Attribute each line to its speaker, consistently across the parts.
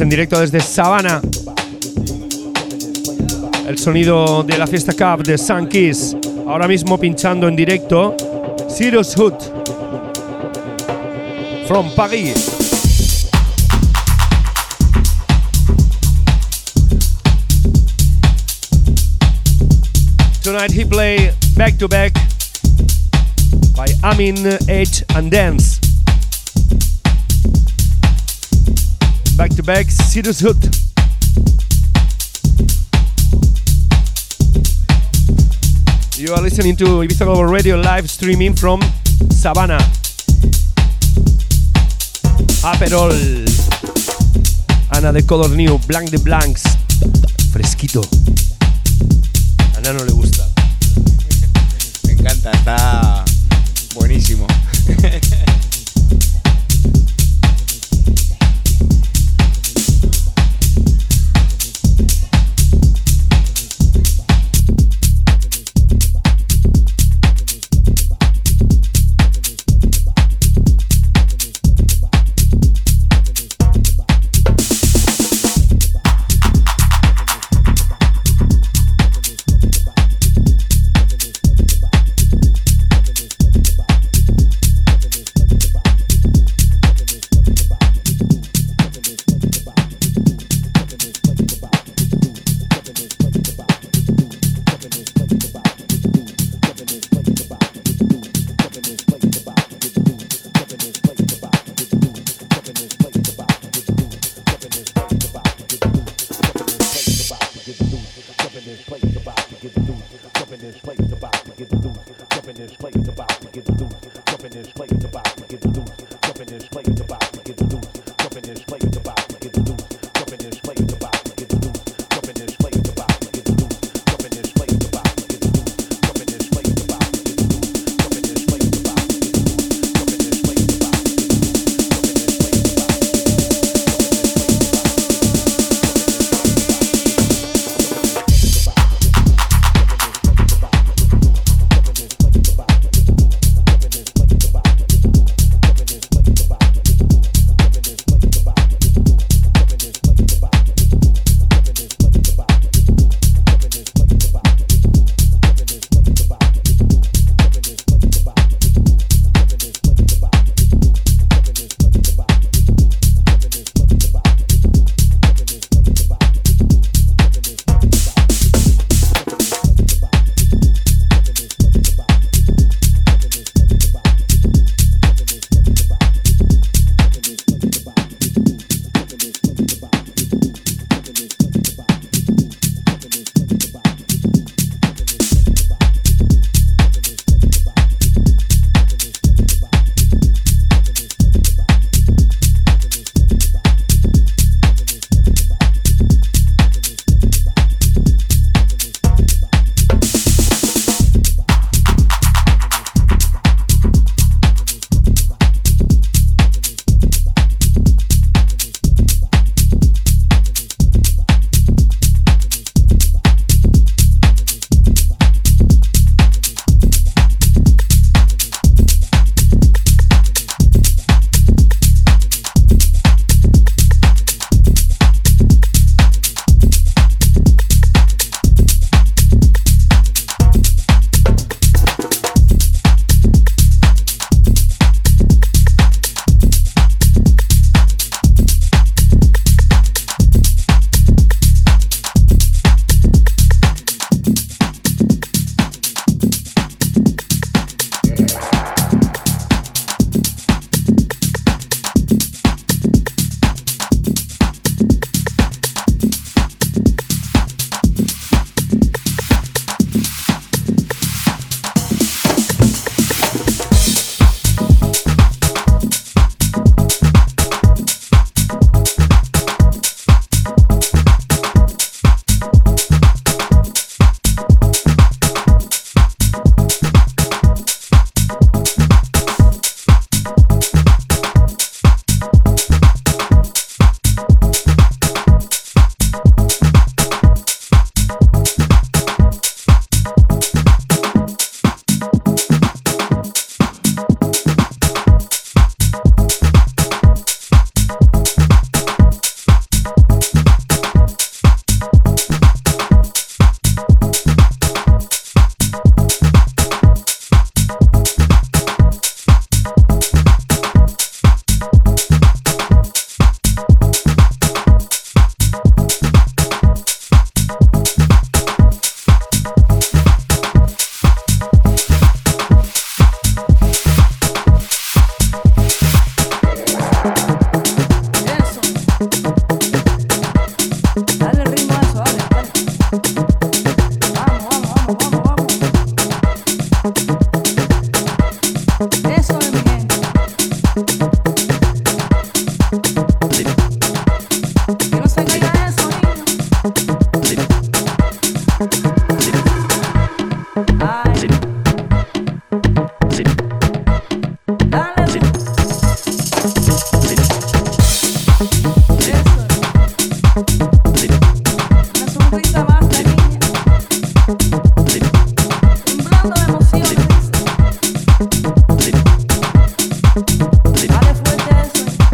Speaker 1: En directo desde Sabana. El sonido de la fiesta Cup de Sun Kiss. Ahora mismo pinchando en directo. Sirius Hood. From Paris. Tonight he play back to back by Amin Edge and Dance. Back to back, Sirius Hood. You are listening to Ibiza Global Radio live streaming from Savannah. Aperol. Ana de Color New, Blank de Blanks. Fresquito. A Ana no le gusta.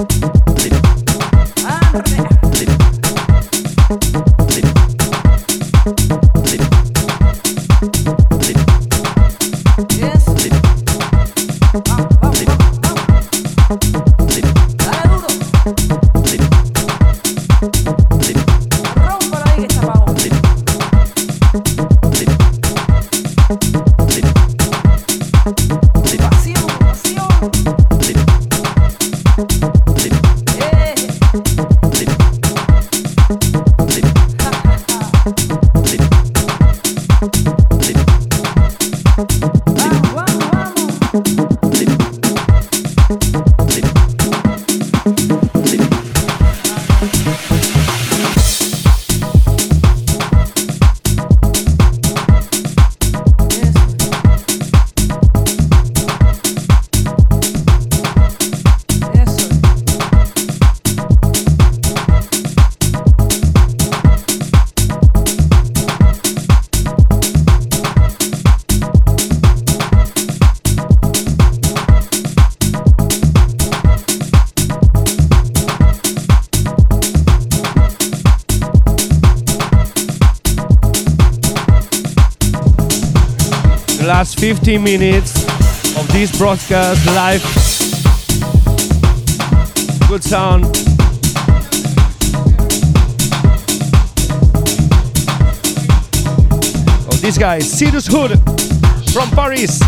Speaker 2: you.
Speaker 1: 15 minutes of this broadcast live. Good sound. Oh, this guy, Sirius Hood from Paris.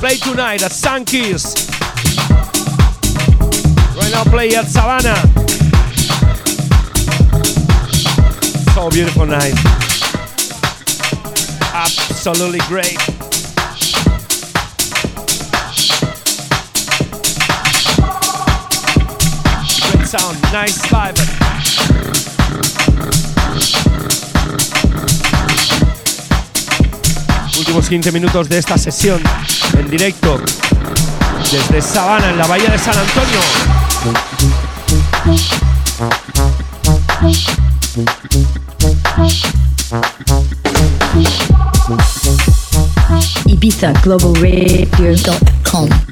Speaker 1: Play tonight at Sankey's. Right now, play at Savannah. So beautiful night. Absolutely great. Nice vibe. Últimos 15 minutos de esta sesión en directo desde Sabana, en la bahía de San Antonio.
Speaker 3: Ibiza Global Radio.com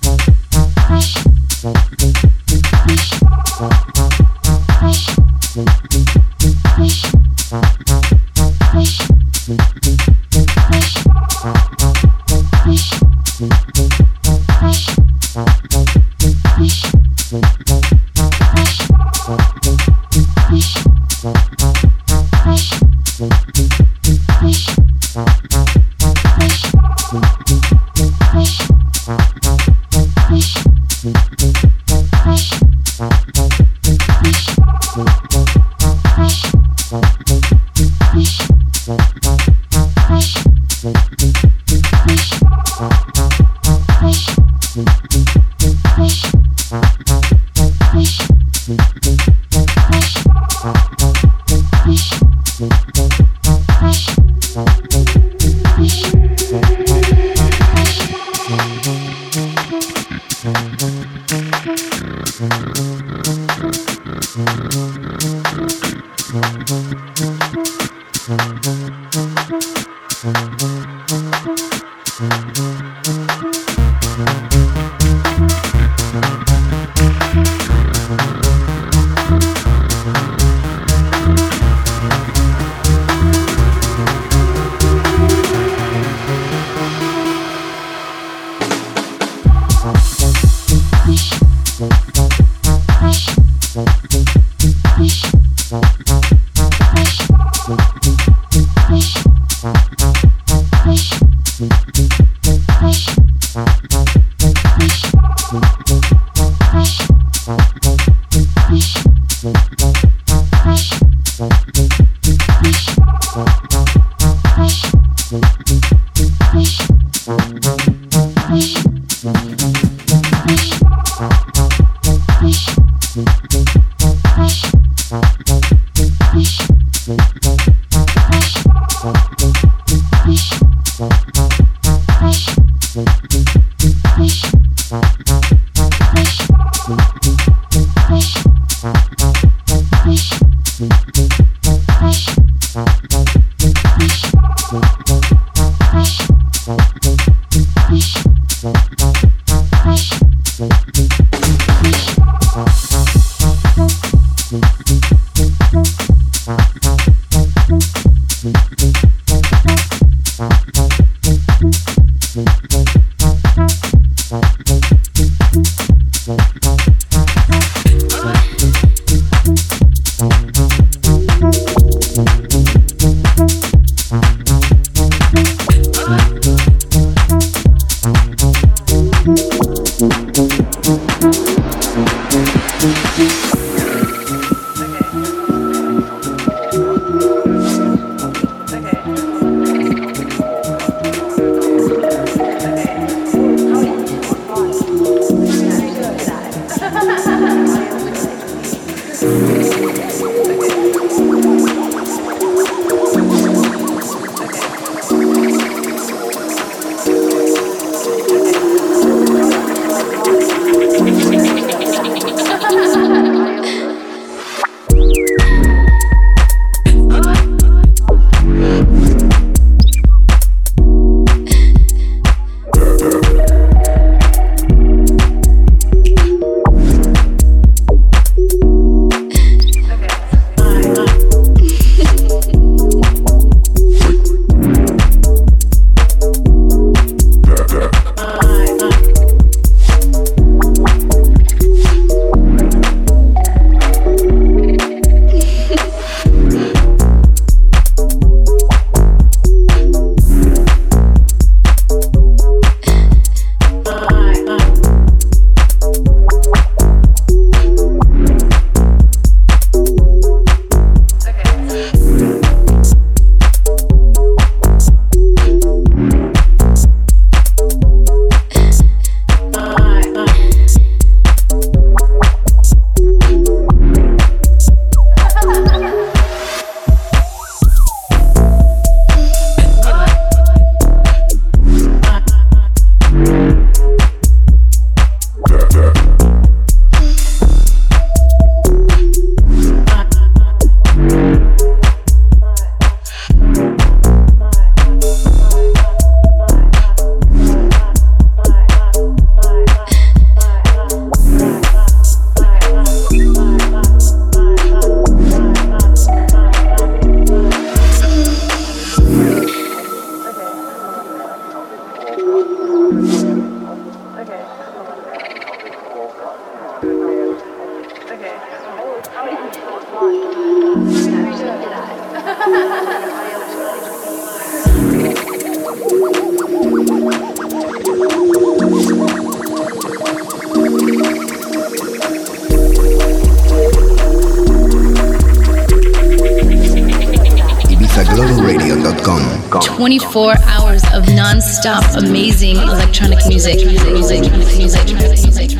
Speaker 4: 24 hours of non-stop amazing electronic music. music, music, music,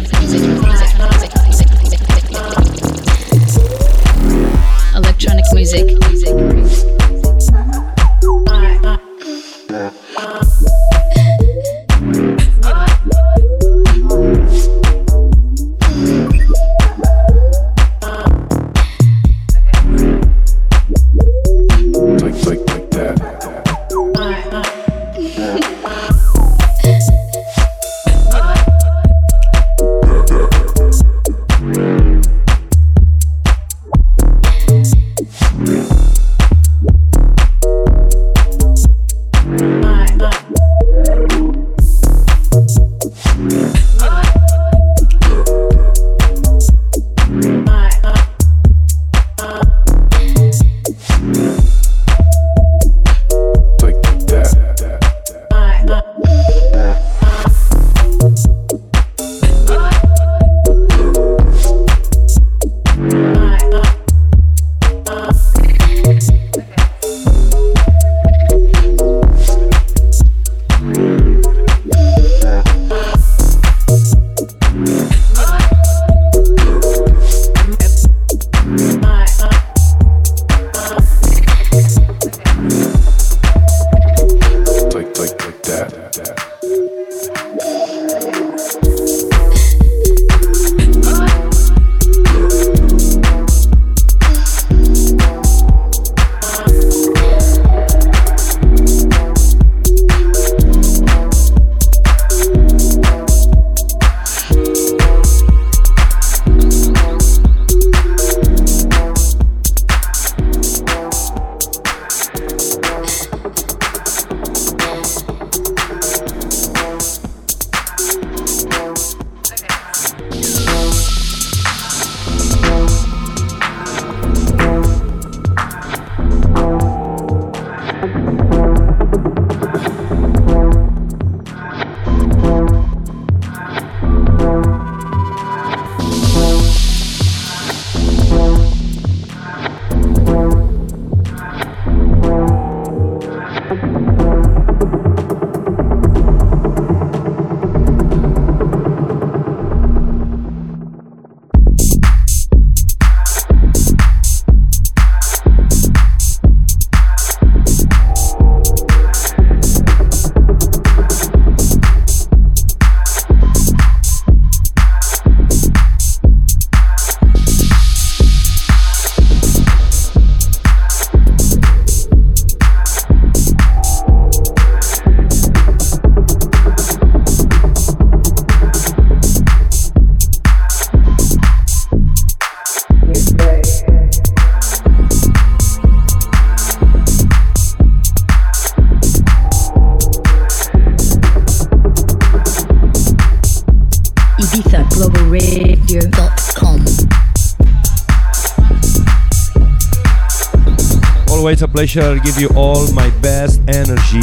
Speaker 1: pleasure give you all my best energy.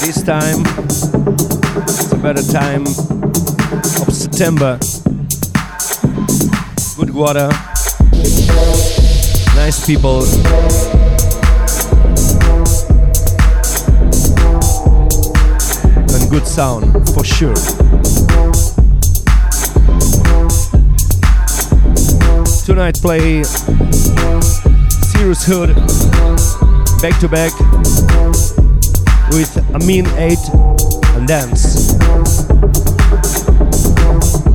Speaker 1: This time, it's a better time of September. Good water, nice people. And good sound, for sure. Tonight play Serious Hood back to back with Amin 8 and Dance.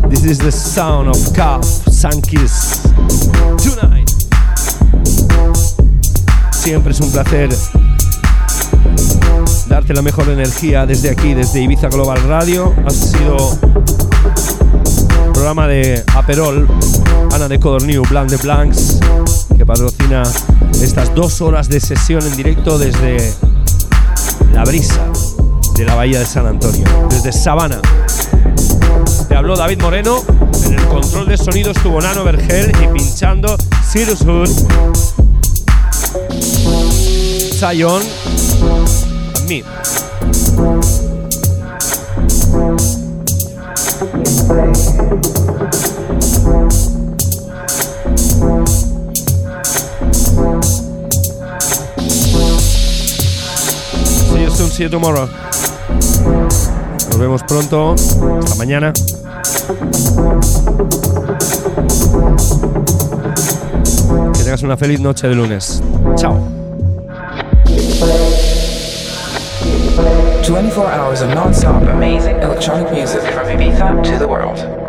Speaker 1: This is the sound of Calf Sankis tonight. Siempre es un placer darte la mejor energía desde aquí, desde Ibiza Global Radio. Ha sido programa de Aperol, Ana de Color New, Blanc de Blancs, que patrocina estas dos horas de sesión en directo desde La Brisa. de la Bahía de San Antonio, desde Sabana. Te habló David Moreno, en el control de sonido estuvo Nano Vergel y pinchando Sirius Hood, Zion, Me. Soon, see you tomorrow. Nos vemos pronto. Hasta mañana. Que tengas una feliz noche de lunes. Chao.
Speaker 5: 24 hours of non-stop amazing electronic music from Ibiza to the world.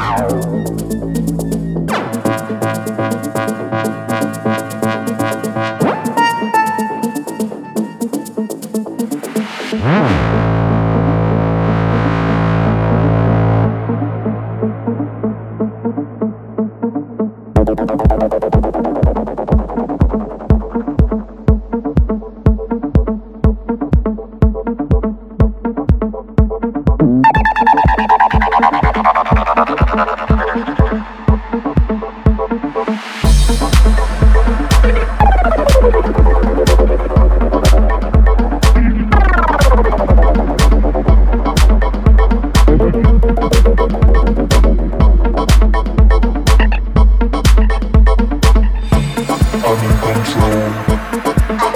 Speaker 6: 好。I